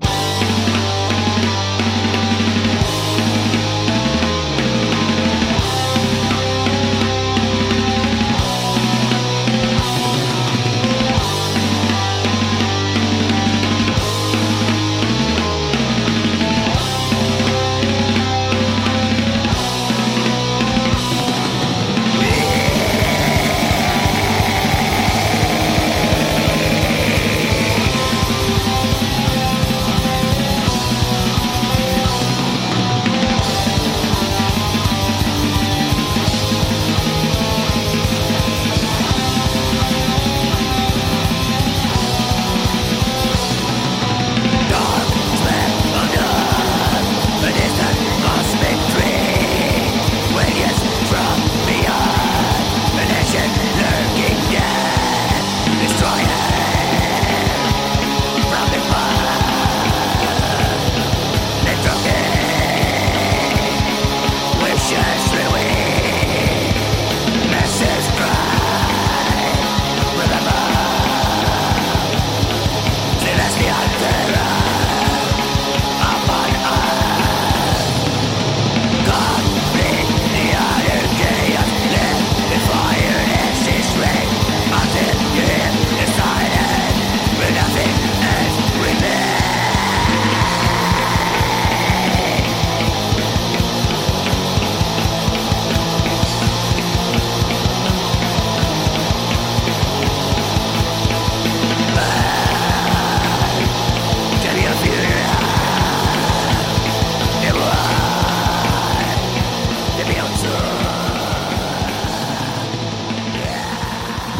you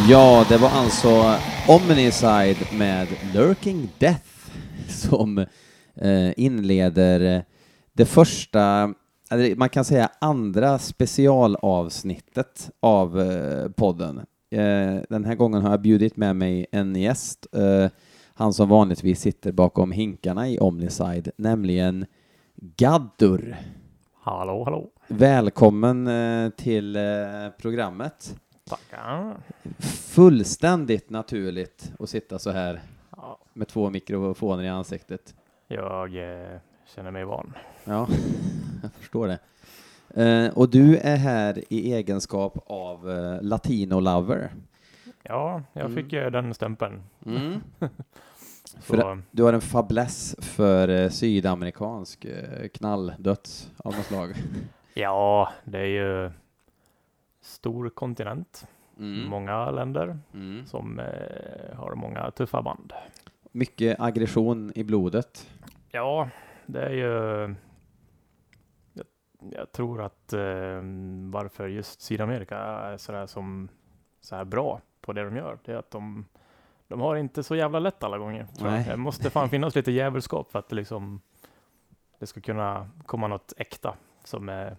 Ja, det var alltså Omnicide med Lurking Death som eh, inleder det första, eller man kan säga andra specialavsnittet av eh, podden. Eh, den här gången har jag bjudit med mig en gäst, eh, han som vanligtvis sitter bakom hinkarna i Omnicide, nämligen Gaddur. Hallå, hallå. Välkommen eh, till eh, programmet. Tackar. Fullständigt naturligt att sitta så här Ja, med två mikrofoner i ansiktet. jag eh, känner mig van. Ja, jag förstår det. Eh, och du är här i egenskap av eh, latino-lover. Ja, jag Mm. fick eh, den stämpeln. Mm. För- Du har en fäbless för eh, sydamerikansk eh, knalldöds av något slag. ja, det är ju stor kontinent, Mm. många länder Mm. som eh, har många tuffa band. Mycket aggression i blodet. Ja, det är ju... Jag, jag tror att eh, varför just Sydamerika är sådär som så här bra på det de gör, det är att de, de har inte så jävla lätt alla gånger. Det måste fan finnas lite djävulskap för att det liksom det ska kunna komma något äkta som är,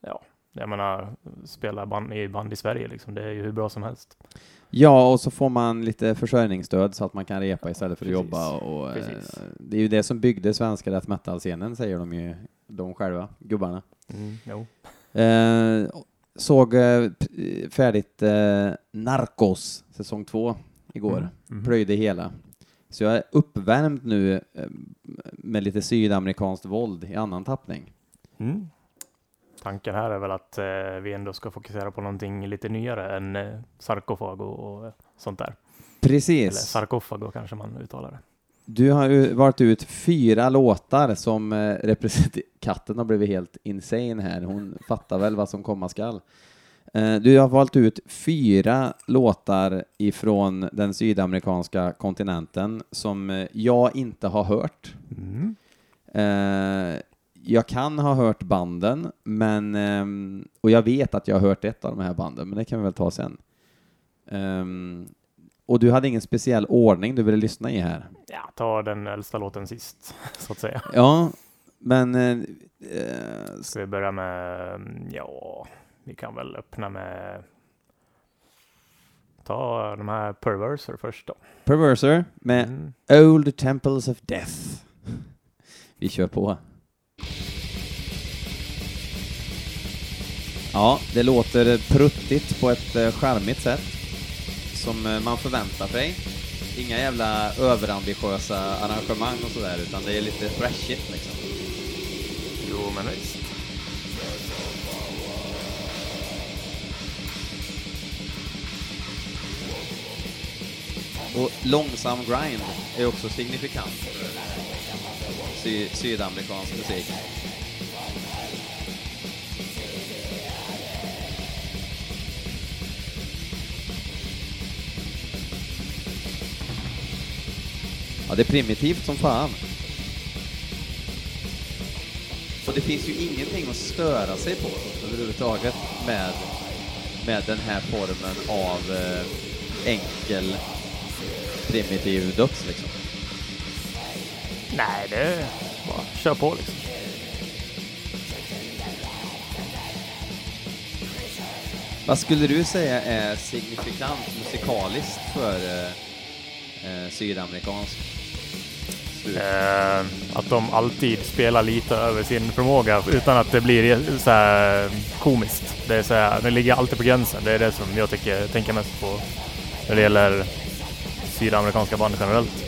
ja, jag menar, spela band i band i Sverige liksom, det är ju hur bra som helst. Ja, och så får man lite försörjningsstöd så att man kan repa istället för att Precis. jobba. Och, eh, Precis. det är ju det som byggde svenska death metal-scenen, säger de ju, de själva, gubbarna. Mm, jo. Eh, såg eh, färdigt eh, Narcos säsong två igår. Mm, mhm. Plöjde hela. Så jag är uppvärmd nu eh, med lite sydamerikanskt våld i annan tappning. Mm. Tanken här är väl att eh, vi ändå ska fokusera på någonting lite nyare än eh, sarkofag och, och sånt där. Eller Precis. sarkofago kanske man uttalar det. Du har valt ut fyra låtar som eh, representerar... Katten har blivit helt insane här. Hon fattar väl vad som komma skall. Eh, du har valt ut fyra låtar ifrån den sydamerikanska kontinenten som eh, jag inte har hört. Mm. Jag kan ha hört banden, men... ehm, och jag vet att jag har hört ett av de här banden, men det kan vi väl ta sen. Ehm, och du hade ingen speciell ordning du ville lyssna i här? Ja, ta den äldsta låten sist, så att säga. Ja, men... Eh, eh, Ska vi börja med, mm, ja, vi kan väl öppna med Ta de här Perverser först då. Perverser med Mm. Old Temples of Death. Vi kör på. Ja, det låter pruttigt på ett eh, charmigt sätt som eh, man förväntar sig. inga jävla överambitiösa arrangemang och sådär, utan det är lite thrashigt liksom. Jo, men visst. Och långsam grind är också signifikant för sy sydamerikansk musik. Det är primitivt som fan. Och det finns ju ingenting att störa sig på överhuvudtaget med, med den här formen av eh, enkel primitiv döds liksom. Nej, det är bara kör på liksom. Vad skulle du säga är signifikant musikaliskt för eh, eh, sydamerikansk? Eh, att de alltid spelar lite över sin förmåga utan att det blir så här komiskt. Det, är så här, det ligger alltid på gränsen. Det är det som jag tycker, tänker mest på när det gäller sydamerikanska band generellt.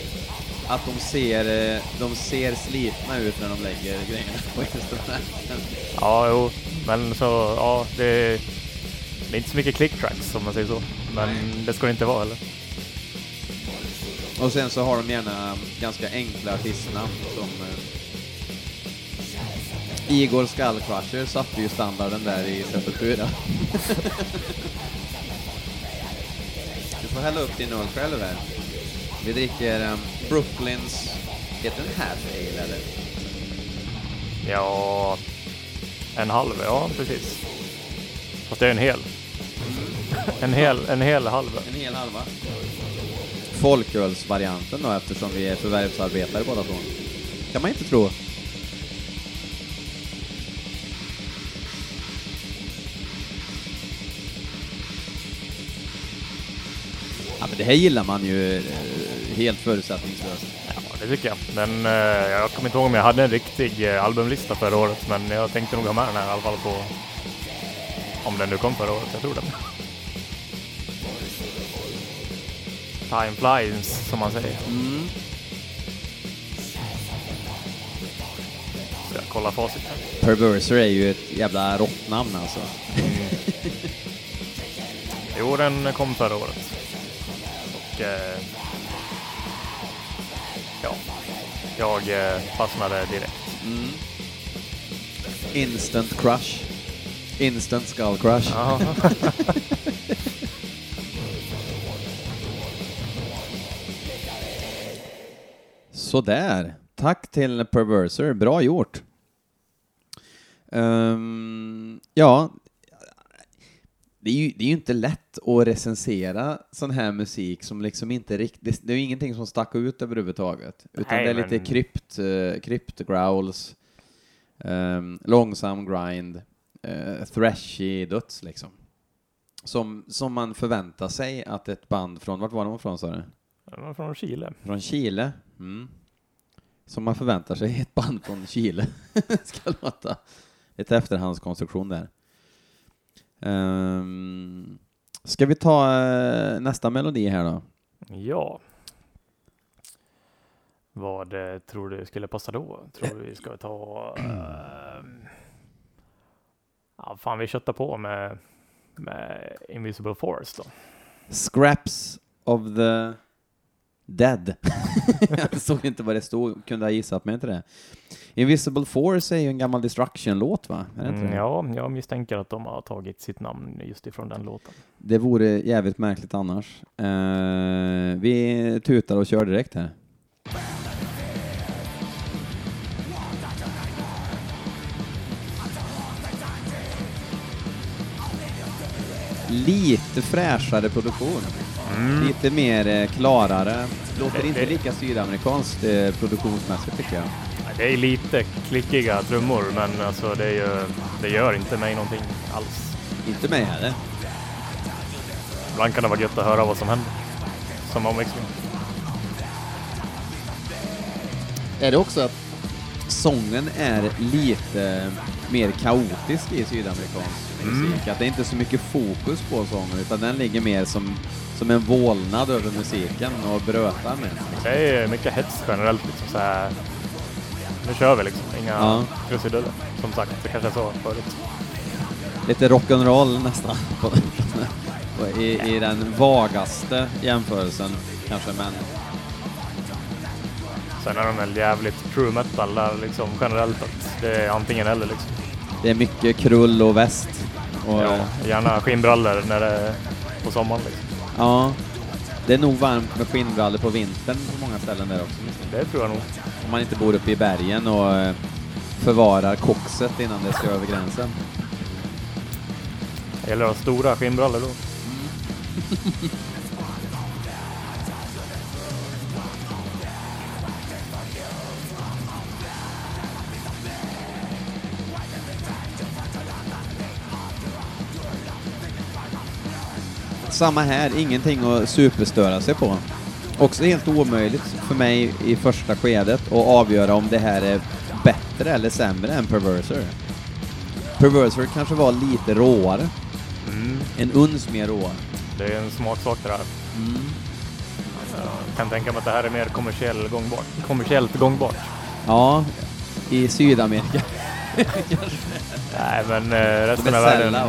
Att de ser, eh, de ser slitna ut när de lägger grejerna på instrumenten. Ja, jo, men så, ja, det, det är inte så mycket click tracks om man säger så. Men det ska det inte vara heller. Och sen så har de gärna ganska enkla artistnamn som eh, Igor Skullcrusher satte ju standarden där i Sepultura. du får hälla upp din öl själv här. Vi dricker um, Brooklyns, heter den Half Ale eller? Ja, en halv, ja precis. Fast det är en hel. En hel, en hel halv. En hel halva. Folkölsvarianten då eftersom vi är förvärvsarbetare båda två. Kan man inte tro. Ja, men det här gillar man ju eh, helt förutsättningslöst. Ja, det tycker jag. Men eh, jag kommer inte ihåg om jag hade en riktig eh, albumlista förra året, men jag tänkte nog ha med den här i alla fall på... Om den nu kom förra året, jag tror det. Time flies, som man säger. Mm. Så jag kollar facit. Perverser är ju ett jävla rocknamn alltså. Jo, den kom förra året. Och... Eh, ja, jag eh, fastnade direkt. Mm. Instant crush. Instant skull crush. Sådär. Tack till Perverser. Bra gjort. Ehm, ja, det är, ju, det är ju inte lätt att recensera sån här musik som liksom inte riktigt, det är ju ingenting som stack ut överhuvudtaget. Utan Nej, det är lite men- krypt, uh, krypt growls, ehm, långsam grind, uh, thrashy döds liksom. Som, som man förväntar sig att ett band från, vart var de från sa du? Den var från Chile. Från Chile. Mm. Som man förväntar sig ett band från Chile ska låta. Lite efterhandskonstruktion där. Um, ska vi ta eh, nästa melodi här då? Ja. Vad eh, tror du skulle passa då? Tror du vi ska ta... ehm, ja, fan, vi köttar på med, med Invisible Force då. Scraps of the Dead. Jag såg inte vad det stod, kunde ha gissat mig till det. Invisible Force är ju en gammal Destruction-låt va? Är det, inte Mm, det? ja, jag misstänker att de har tagit sitt namn just ifrån den låten. det vore jävligt märkligt annars. Eh, vi tutar och kör direkt här. Lite fräschare produktion. Lite mer eh, klarare. Låter Det- inte det- lika sydamerikanskt eh, produktionsmässigt tycker jag. Det är lite klickiga trummor, men alltså det, är ju, det gör inte mig någonting alls. Inte mig heller. Ibland kan det vara gött att höra vad som händer. Som omväxling. Är det också att sången är lite mer kaotisk i sydamerikansk Mm. musik. Att det är inte så mycket fokus på sången, utan den ligger mer som, som en vålnad över musiken och brötar med. Det är mycket hets generellt liksom så här. Nu kör vi liksom, inga Ja. krusiduller. Som sagt, det kanske jag sa förut. Lite rock'n'roll nästan, i, i den vagaste jämförelsen kanske, men Sen är de väl jävligt true metal där liksom generellt att det är antingen eller liksom. det är mycket krull och väst. Och, Ja, gärna skinnbrallor när det är på sommaren liksom. ja, det är nog varmt med skinnbrallor på vintern på många ställen där också. Det tror jag nog. Om man inte bor uppe i bergen och eh, förvarar koxet innan det ska över gränsen. Ha stora skinnbrallor då. Samma här, ingenting att superstöra sig på. Också helt omöjligt för mig i första skedet att avgöra om det här är bättre eller sämre än Perverser. Perverser kanske var lite råare, Mm. en uns mer råare. Det är en smaksak det där. Mm. Jag kan tänka mig att det här är mer kommersiell gångbart. kommersiellt gångbart. Ja, i Sydamerika. Nej, men eh, resten av världen...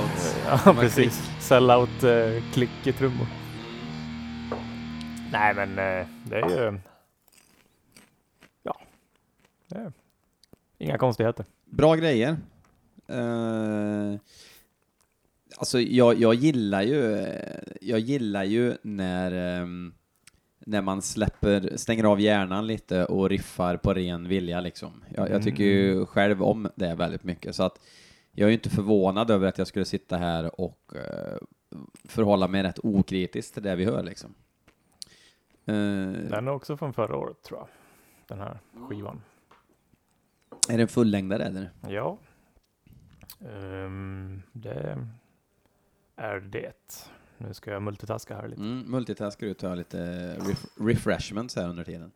Ja, precis. Sellout eh, klicktrummor. Nej, men eh, det är ju... Ja. Det är inga konstigheter. Bra grejer. Uh, alltså jag, jag gillar ju, jag gillar ju när, ehm, när man släpper, stänger av hjärnan lite och riffar på ren vilja liksom. Jag, jag tycker ju själv om det väldigt mycket så att jag är ju inte förvånad över att jag skulle sitta här och eh, förhålla mig rätt okritiskt till det vi hör liksom. Eh, Den är också från förra året, tror jag. Den här skivan. är det en fullängdare eller? Ja. Ehm, det är det. Nu ska jag multitaska här lite. Mm, multitaskar ut och ha lite ref refreshments här under tiden.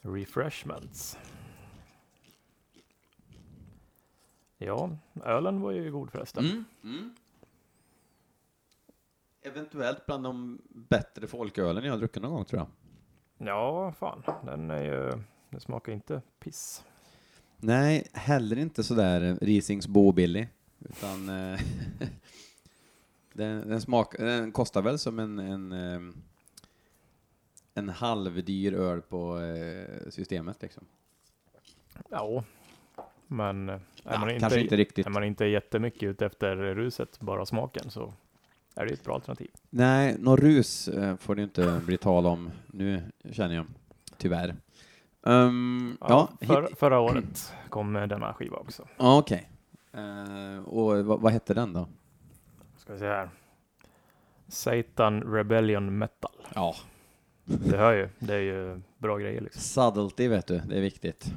Refreshments. Ja, ölen var ju god förresten. Mm. Mm. Eventuellt bland de bättre folkölen jag har druckit någon gång tror jag. Ja, fan. Den är ju... Den smakar inte piss. Nej, heller inte sådär Risings bobillig. Utan eh, den, den, smak, den kostar väl som en, en, eh, en halvdyr öl på eh, systemet liksom. Ja, men eh, är, Ja, man inte, kanske inte riktigt. är man inte jättemycket ute efter ruset, bara smaken, så är det ett bra alternativ. Nej, någon rus eh, får det inte bli tal om nu, känner jag. Tyvärr. Um, ja, Ja, för, förra året kom denna skiva också. Okej. Eh, och vad, vad hette den då? Ska vi se här. Satan Rebellion Metal. Ja. Det hör ju, det är ju bra grejer liksom. Subtlety vet du, det är viktigt.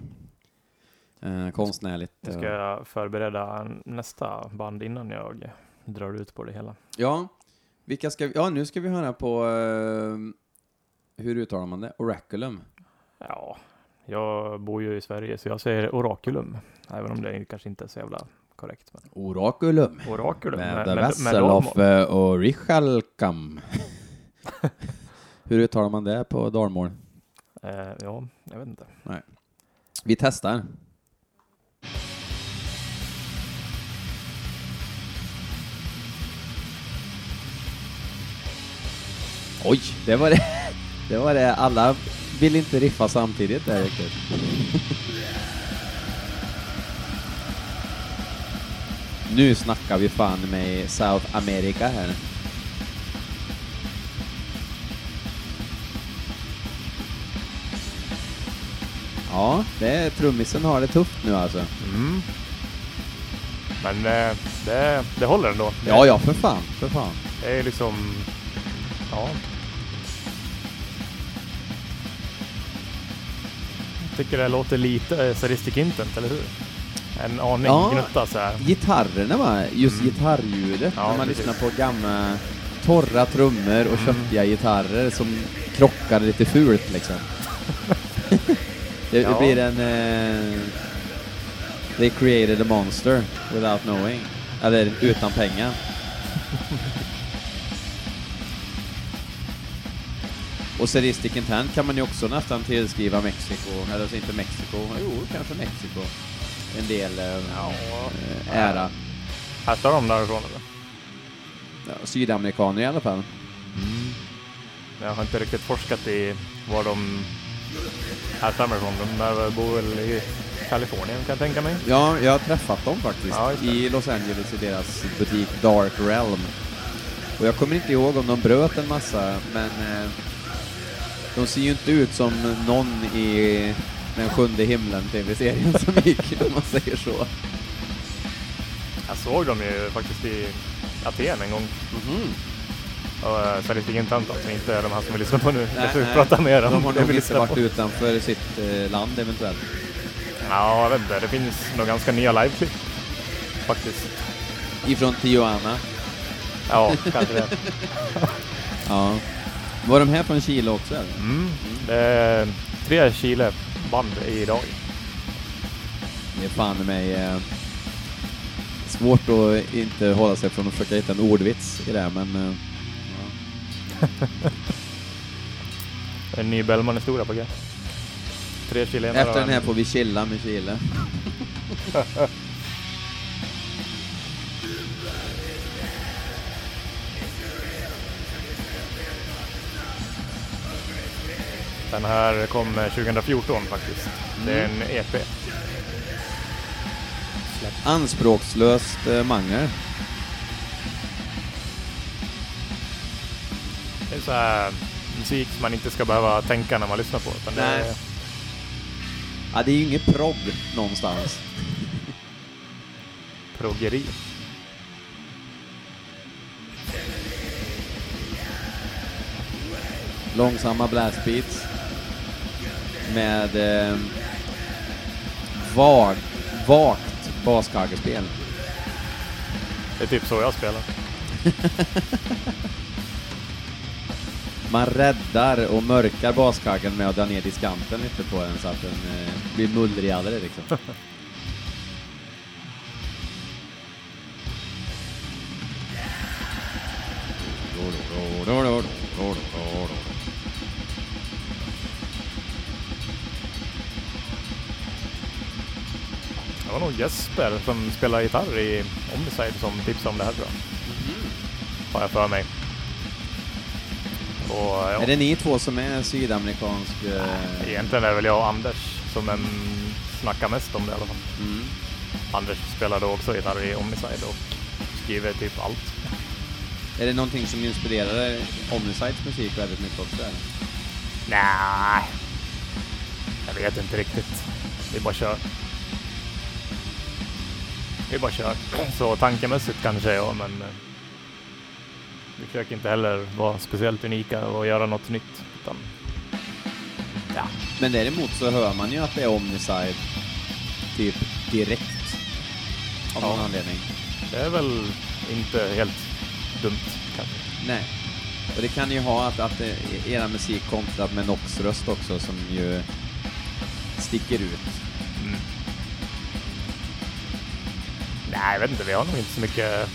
Eh, konstnärligt. Nu ska jag förbereda nästa band innan jag drar ut på det hela. Ja, vilka ska vi, ja nu ska vi höra på, eh, hur uttalar man det? Oraculum. Ja, jag bor ju i Sverige så jag säger Oraculum. Även om det kanske inte är så jävla korrekt. Men Oraculum. Oraculum Med, med, Vesseloff och Richalkam. hur uttalar man det på dalmål? Eh, ja, jag vet inte. Vi testar. Oj, det var det. Det var det. Alla vill inte riffa samtidigt där riktigt. Nu snackar vi fan med South America här. Ja, det, trummisen har det tufft nu alltså. Mm. Men eh, det, det håller ändå. Det, Ja, ja, för fan, för fan. Det är liksom... Ja. Jag tycker det låter lite eh, Sadistic Intent, eller hur? En aning Ja. gnutta så här. Gitarrerna va, just Mm. gitarrljudet, Ja, när man precis. lyssnar på gamla torra trummor och Mm. köttiga gitarrer som krockar lite fult liksom. Det, Ja. det blir en... Eh, they created a monster without knowing. Eller utan pengar. Och Sadistic Intent kan man ju också nästan tillskriva Mexiko, eller alltså inte Mexiko, jo kanske Mexiko. En del eh, Ja. eh, ära. Härstammar de därifrån eller? Ja, sydamerikaner i alla fall. Jag har inte riktigt forskat i var de härstammar ifrån. De bor väl i Kalifornien kan jag tänka mig. Ja, jag har träffat dem faktiskt Ja, i Los Angeles i deras butik Dark Realm. Och jag kommer inte ihåg om de bröt en massa, men eh, de ser ju inte ut som någon i den sjunde himlen tv-serien som gick, om man säger så. Jag såg dem ju faktiskt i Aten en gång. Mhm. Och uh, Sadistic Intent alltså, inte de här som vi lyssnar på nu. Nej, jag nej. prata mer om De har det nog inte varit på. utanför sitt eh, land eventuellt. Ja, jag vet inte. Det finns nog ganska nya liveklipp. Faktiskt. Ifrån Tijuana. Ja, kanske det. Ja. Var de här från Chile också eller? Mm. Det är tre Chile-band idag. Det är fan mig eh, svårt att inte hålla sig från att försöka hitta en ordvits i det, här, men eh, En ny Bellman-historia på G. Tre chilenare efter den en- här får vi chilla med Chile. Den här kom eh, 2014 faktiskt. Det är en EP. Anspråkslöst eh, mangel. Det är så här musik som man inte ska behöva tänka när man lyssnar på. Utan det Nej. är, Ja, det är ju inget progg någonstans. proggeri. Långsamma blastbeats. Med eh, vag, vagt baskagespel. Det är typ så jag spelar. Man räddar och mörkar baskaggen med att dra ner diskanten lite på den så att den eh, blir mullrigare liksom. Jesper som spelar gitarr i Omnicide som tipsade om det här tror jag. Har jag för mig. Och, ja, Är det ni två som är sydamerikansk... Eh, Egentligen är det väl jag och Anders som en, snackar mest om det i alla fall. mm. Anders spelar då också gitarr i Omnicide och skriver typ allt. Är det någonting som inspirerar Omnisides musik väldigt mycket också? Nej, jag vet inte riktigt. Vi bara kör. Vi bara kör. Så tankemässigt kanske ja, men eh, vi försöker inte heller vara speciellt unika och göra något nytt. Utan, ja, Men däremot så hör man ju att det är Omnicide typ direkt. Av någon Ja. anledning. det är väl inte helt dumt kanske. Nej. Och det kan ju ha att, att eh, era musik kontrat med Nox röst också som ju sticker ut. Nej, jag vet inte. Vi har nog inte så mycket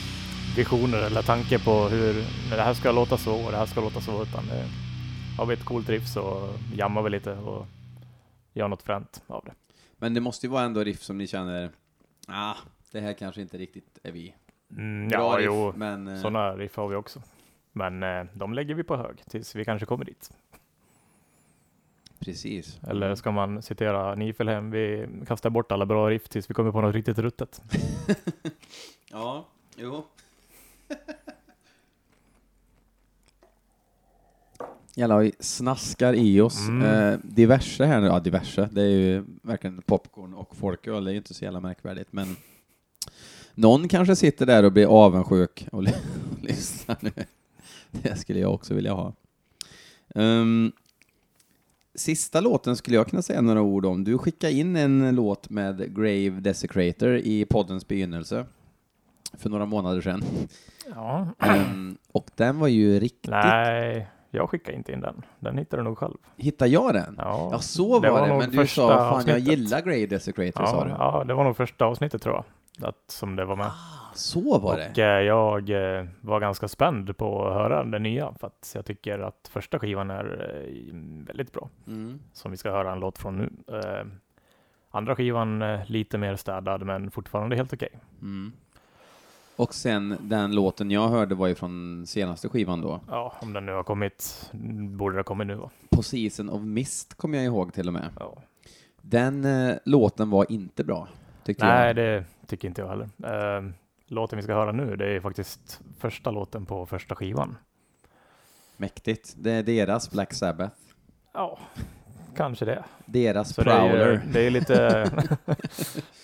visioner eller tanke på hur det här ska låta så och det här ska låta så, utan det, har vi ett coolt riff så jammar vi lite och gör något fränt av det. Men det måste ju vara ändå riff som ni känner, ah, det här kanske inte riktigt är vi. Mm, Bra ja, riff, jo, men... eh, sådana riff har vi också. Men eh, de lägger vi på hög tills vi kanske kommer dit. Precis. Eller ska man citera Nifelhem, vi kastar bort alla bra riff tills vi kommer på något riktigt ruttet. Ja, jo. Jävlar, vi snaskar i oss Mm. eh, diverse här nu. Ja, diverse. Det är ju verkligen popcorn och folköl. Det är ju inte så jävla märkvärdigt, men någon kanske sitter där och blir avundsjuk och, och lyssnar nu. Det skulle jag också vilja ha. Ehm, sista låten skulle jag kunna säga några ord om. Du skickade in en låt med Grave Desecrator i poddens begynnelse för några månader sedan. Ja. Ehm, och den var ju riktigt... Nej, jag skickar inte in den. Den hittar du nog själv. Hittar jag den? Ja, Ja, så det var var det, men du sa fan jag avsnittet." gillar Grey Desecrator sa ja, du. ja, det var nog första avsnittet tror jag. Att, som det var med. Så var det. Och eh, jag eh, var ganska spänd på att höra det nya för att jag tycker att första skivan är eh, väldigt bra. Mm. Som vi ska höra en låt från nu. Andra skivan lite mer städad men fortfarande helt okej. Mm. Och sen den låten jag hörde var ju från senaste skivan då. Ja, om den nu har kommit, borde det ha kommit nu va? På Season of Mist kommer jag ihåg till och med. Ja. Den eh, låten var inte bra, tyckte Nej, jag. det tycker inte jag heller. Eh, låten vi ska höra nu, det är faktiskt första låten på första skivan. Mäktigt. Det är deras Black Sabbath. Ja, kanske det. Deras Så det är, Prowler. det är lite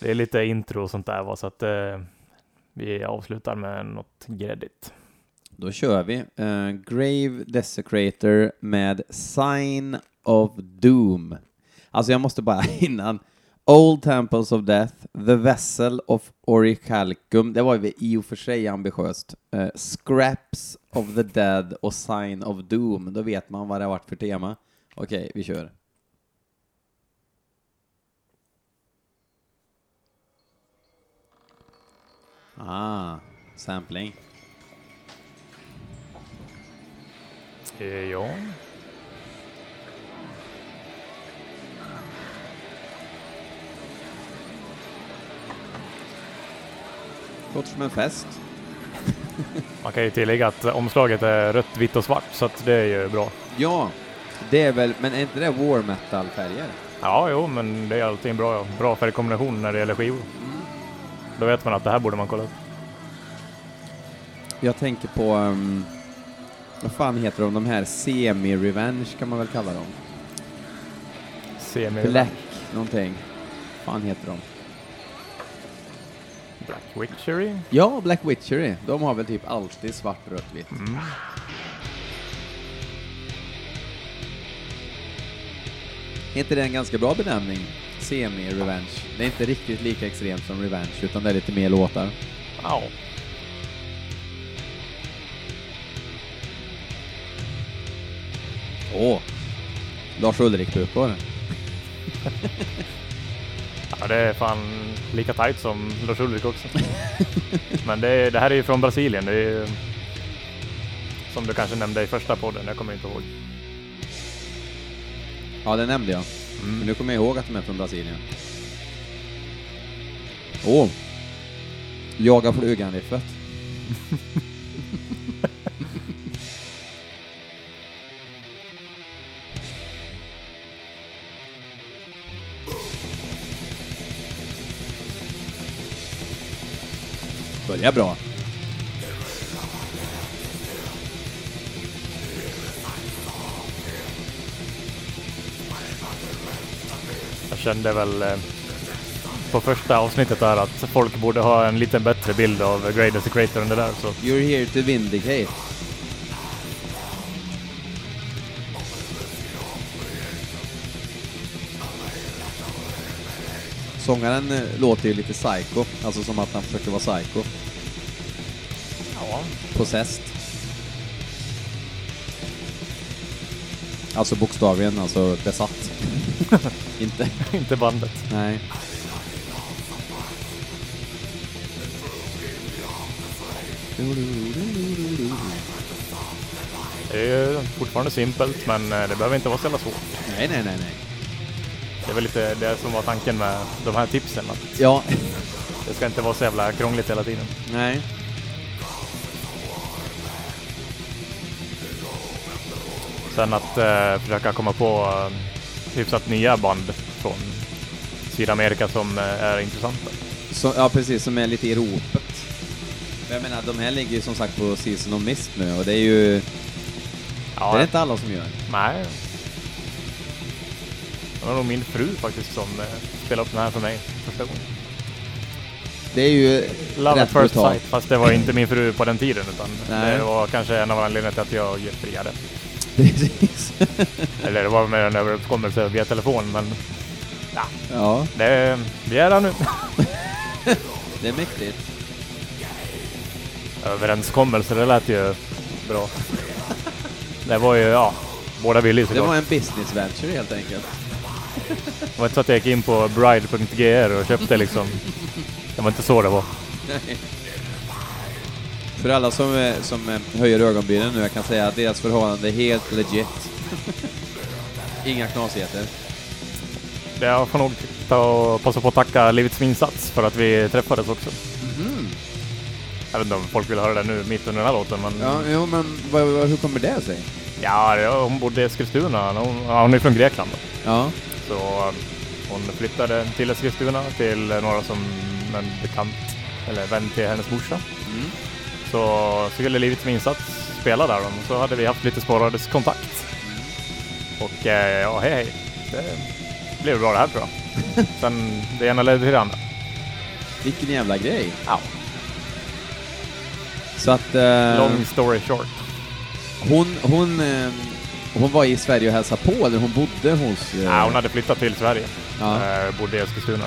det är lite intro och sånt där va? så att eh, vi avslutar med något gräddigt. Då kör vi. Eh, Grave Desecrator med Sign of Doom. Alltså jag måste bara innan. Old Temples of Death, The Vessel of Orichalcum, det var ju i och för sig ambitiöst. Uh, Scraps of the Dead och Sign of Doom, då vet man vad det har varit för tema. Okej, vi kör. Ah, sampling. Eh, ja, Låter som en fest. man kan ju tillägga att omslaget är rött, vitt och svart så att det är ju bra. Ja, det är väl, men är inte det war metal-färger? Ja, jo, men det är alltid en bra, bra färgkombination när det gäller skivor. Då vet man att det här borde man kolla upp. Jag tänker på, um, vad fan heter de, de här semi-revenge kan man väl kalla dem? Semi Black någonting. fan heter de? Black Witchery. Ja, Black Witchery. De har väl typ alltid svart, rött, vitt. Mm. Är inte det en ganska bra benämning? Semi-revenge. Det är inte riktigt lika extremt som revenge, utan det är lite mer låtar. Ja. Åh! Lars Ulrik-pupor. ja, det är fan lika tight som Lars Ulrik också. men det, är, det här är ju från Brasilien. Det är som du kanske nämnde i första podden, jag kommer inte ihåg. Ja, det nämnde jag. Mm. Men nu kommer jag ihåg att de är från Brasilien. Åh! Jaga flugan-riffet. Börjar bra. Jag kände väl eh, på första avsnittet där att folk borde ha en lite bättre bild av Grey Desecrator än det där. Så You're here to vindicate. Sångaren eh, låter ju lite psycho, alltså som att han försöker vara psycho. Ja, Possessed. Alltså bokstavligen, alltså besatt. Inte, inte bandet. nej. Det är ju fortfarande simpelt, men eh, det behöver inte vara så jävla svårt. Nej, nej, nej, nej. Det är väl lite det som var tanken med de här tipsen. Att Ja, det ska inte vara så jävla krångligt hela tiden. nej. Sen att eh, försöka komma på eh, hyfsat nya band från Sydamerika som eh, är intressanta. Så, ja, precis, som är lite i ropet. Men Jag menar, de här ligger ju som sagt på Season of Mist nu och det är ju, Ja, det är inte alla som gör. nej. Det var nog min fru faktiskt som eh, spelade upp den här för mig första gången. Det är ju Love rätt first brutalt. sight, fast det var inte min fru på den tiden utan Nej. det var kanske en av anledningarna till att jag friade. Precis. Eller det var med en överenskommelse via telefon, men ja, det, vi är där nu. det är mäktigt. Överenskommelse, det lät ju bra. Det var ju, ja, båda ville ju Det såklart. var en business venture helt enkelt. Det var inte så att jag gick in på bride.gr och köpte liksom. Det var inte så det var. För alla som, som höjer ögonbrynen nu, jag kan säga att deras förhållande är helt legit. Inga knasigheter. Jag får nog ta passa på att tacka Livets insats för att vi träffades också. Mhm. Jag vet inte om folk vill höra det nu mitt under den här låten men... Ja, jo, men hur kommer det sig? Ja, hon bodde i Eskilstuna. Hon, ja, hon är från Grekland. Då. Ja. Så um, hon flyttade till Eskilstuna till några som en bekant eller vän till hennes morsa. Mm. Så skulle Livets insats spela där och så hade vi haft lite sporadisk kontakt. Och eh, ja, hej hej. Det blev bra det här tror jag. Sen det ena ledde till det andra. Vilken jävla grej. Ja. Så att... eh, Long story short. hon, hon, eh, hon var i Sverige och hälsade på, eller hon bodde hos... eh, Ja, hon hade flyttat till Sverige. ja, Eh, bodde i Eskilstuna.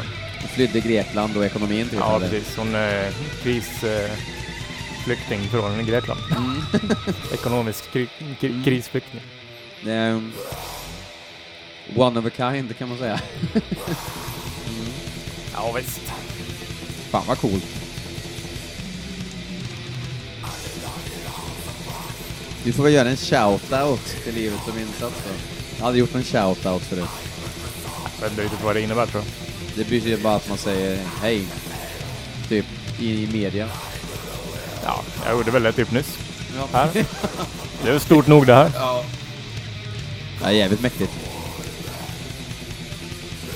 flydde Grekland och ekonomin typ. Ja, eller? precis. Hon är kris, eh, flykting från Grekland. Mm. Ekonomisk kri kri krisflykting. Det um, one of a kind kan man säga. Ja, visst. Fan vad coolt. Du får väl göra en shout-out till livet som insats då. Jag hade gjort en shout-out förut. Jag vet inte riktigt vad det innebär tror jag. Det betyder bara att man säger hej, typ i, i media. Ja, jag gjorde väl det typ nyss. Ja. Här. Det är väl stort nog det här. Ja, jävligt mäktigt.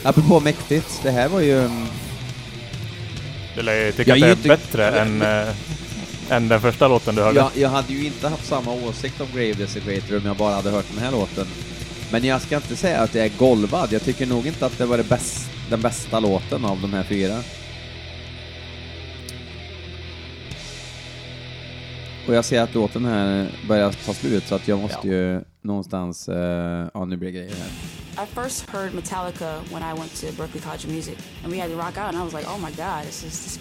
Apropå mäktigt, det här var ju... um, Du lär ju tycka Jag att det är inte- bättre än, äh, än den första låten du hörde. Jag, jag hade ju inte haft samma åsikt om Grave Desecrator om jag bara hade hört den här låten. Men jag ska inte säga att jag är golvad. Jag tycker nog inte att det var det bäst, den bästa låten av de här fyra. Och jag ser att låten här börjar ta slut så att jag måste Ja. ju någonstans... eh, ja, nu blir det grejer här. I first heard Metallica when I went to Berklee College of Music, and we had to rock out, and I was like, oh my god, this is this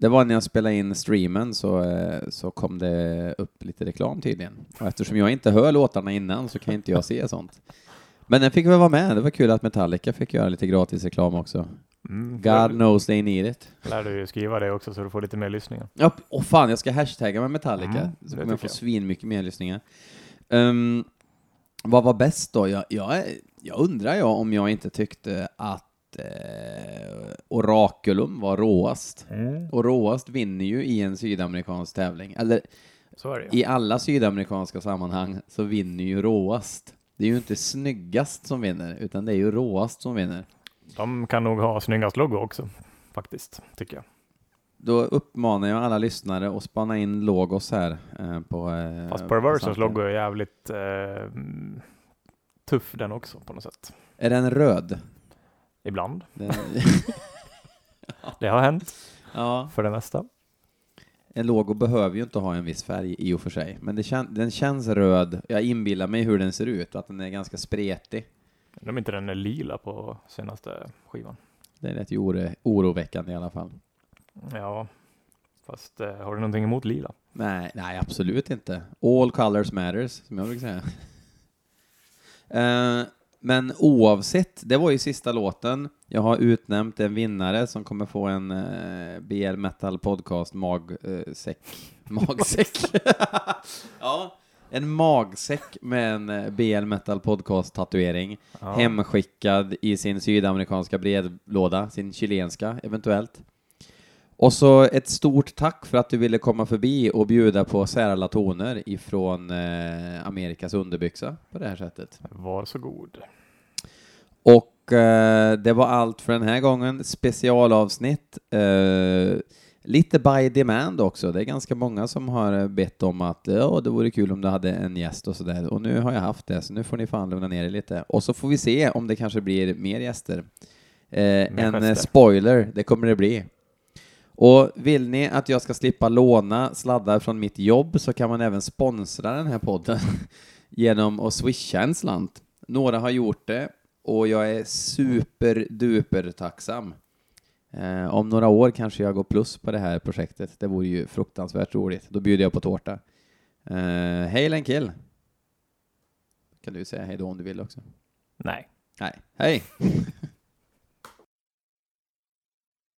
Det var när jag spelade in streamen så, eh, så kom det upp lite reklam tydligen. Och eftersom jag inte hör låtarna innan så kan inte jag se sånt. Men den fick väl vara med. Det var kul att Metallica fick göra lite gratis reklam också. Mm, God knows they need it. lär du skriva det också så du får lite mer lyssningar. Ja, och fan, jag ska hashtagga med Metallica. Mm, så kommer jag få jag. svin mycket mer lyssningar. Ehm, vad var bäst då? Jag, jag, jag undrar jag om jag inte tyckte att eh, Oraculum var råast. Och råast vinner ju i en sydamerikansk tävling. Eller i alla sydamerikanska sammanhang så vinner ju råast. Det är ju inte snyggast som vinner, utan det är ju råast som vinner. De kan nog ha snyggast logo också, faktiskt, tycker jag. Då uppmanar jag alla lyssnare att spana in logos här eh, på... Eh, Fast på Perversos samtliga. logo är jävligt eh, tuff den också på något sätt. Är den röd? Ibland. Den, Det har hänt ja, för det mesta. en logo behöver ju inte ha en viss färg i och för sig, men kän, den känns röd. Jag inbillar mig hur den ser ut och att den är ganska spretig. Undrar om inte den är lila på senaste skivan. Det är rätt oro, oroväckande i alla fall. Ja, fast eh, har du någonting emot lila? Nej, nej, absolut inte. All colors matters, som jag brukar säga. Eh, men oavsett, det var ju sista låten. Jag har utnämnt en vinnare som kommer få en uh, BL Metal Podcast magsäck. magsäck. ja, en magsäck med en eh, BL Metal Podcast tatuering. Ja. Hemskickad i sin sydamerikanska brevlåda, sin chilenska eventuellt. Och så ett stort tack för att du ville komma förbi och bjuda på särala toner ifrån eh, Amerikas underbyxa på det här sättet. Var så god. Och eh, det var allt för den här gången. Specialavsnitt. Eh, lite by demand också. Det är ganska många som har eh, bett om att ja, det vore kul om du hade en gäst och sådär. Och nu har jag haft det, så nu får ni fan lugna ner er lite. Och så får vi se om det kanske blir mer gäster. Eh, en eh, gester. spoiler, det kommer det bli. Och vill ni att jag ska slippa låna sladdar från mitt jobb så kan man även sponsra den här podden genom att swisha en slant. Några har gjort det och jag är superduper tacksam. Eh, om några år kanske jag går plus på det här projektet. Det vore ju fruktansvärt roligt. Då bjuder jag på tårta. Eh, hej Lenkill! kan du säga hej då om du vill också. Nej. Nej, hej!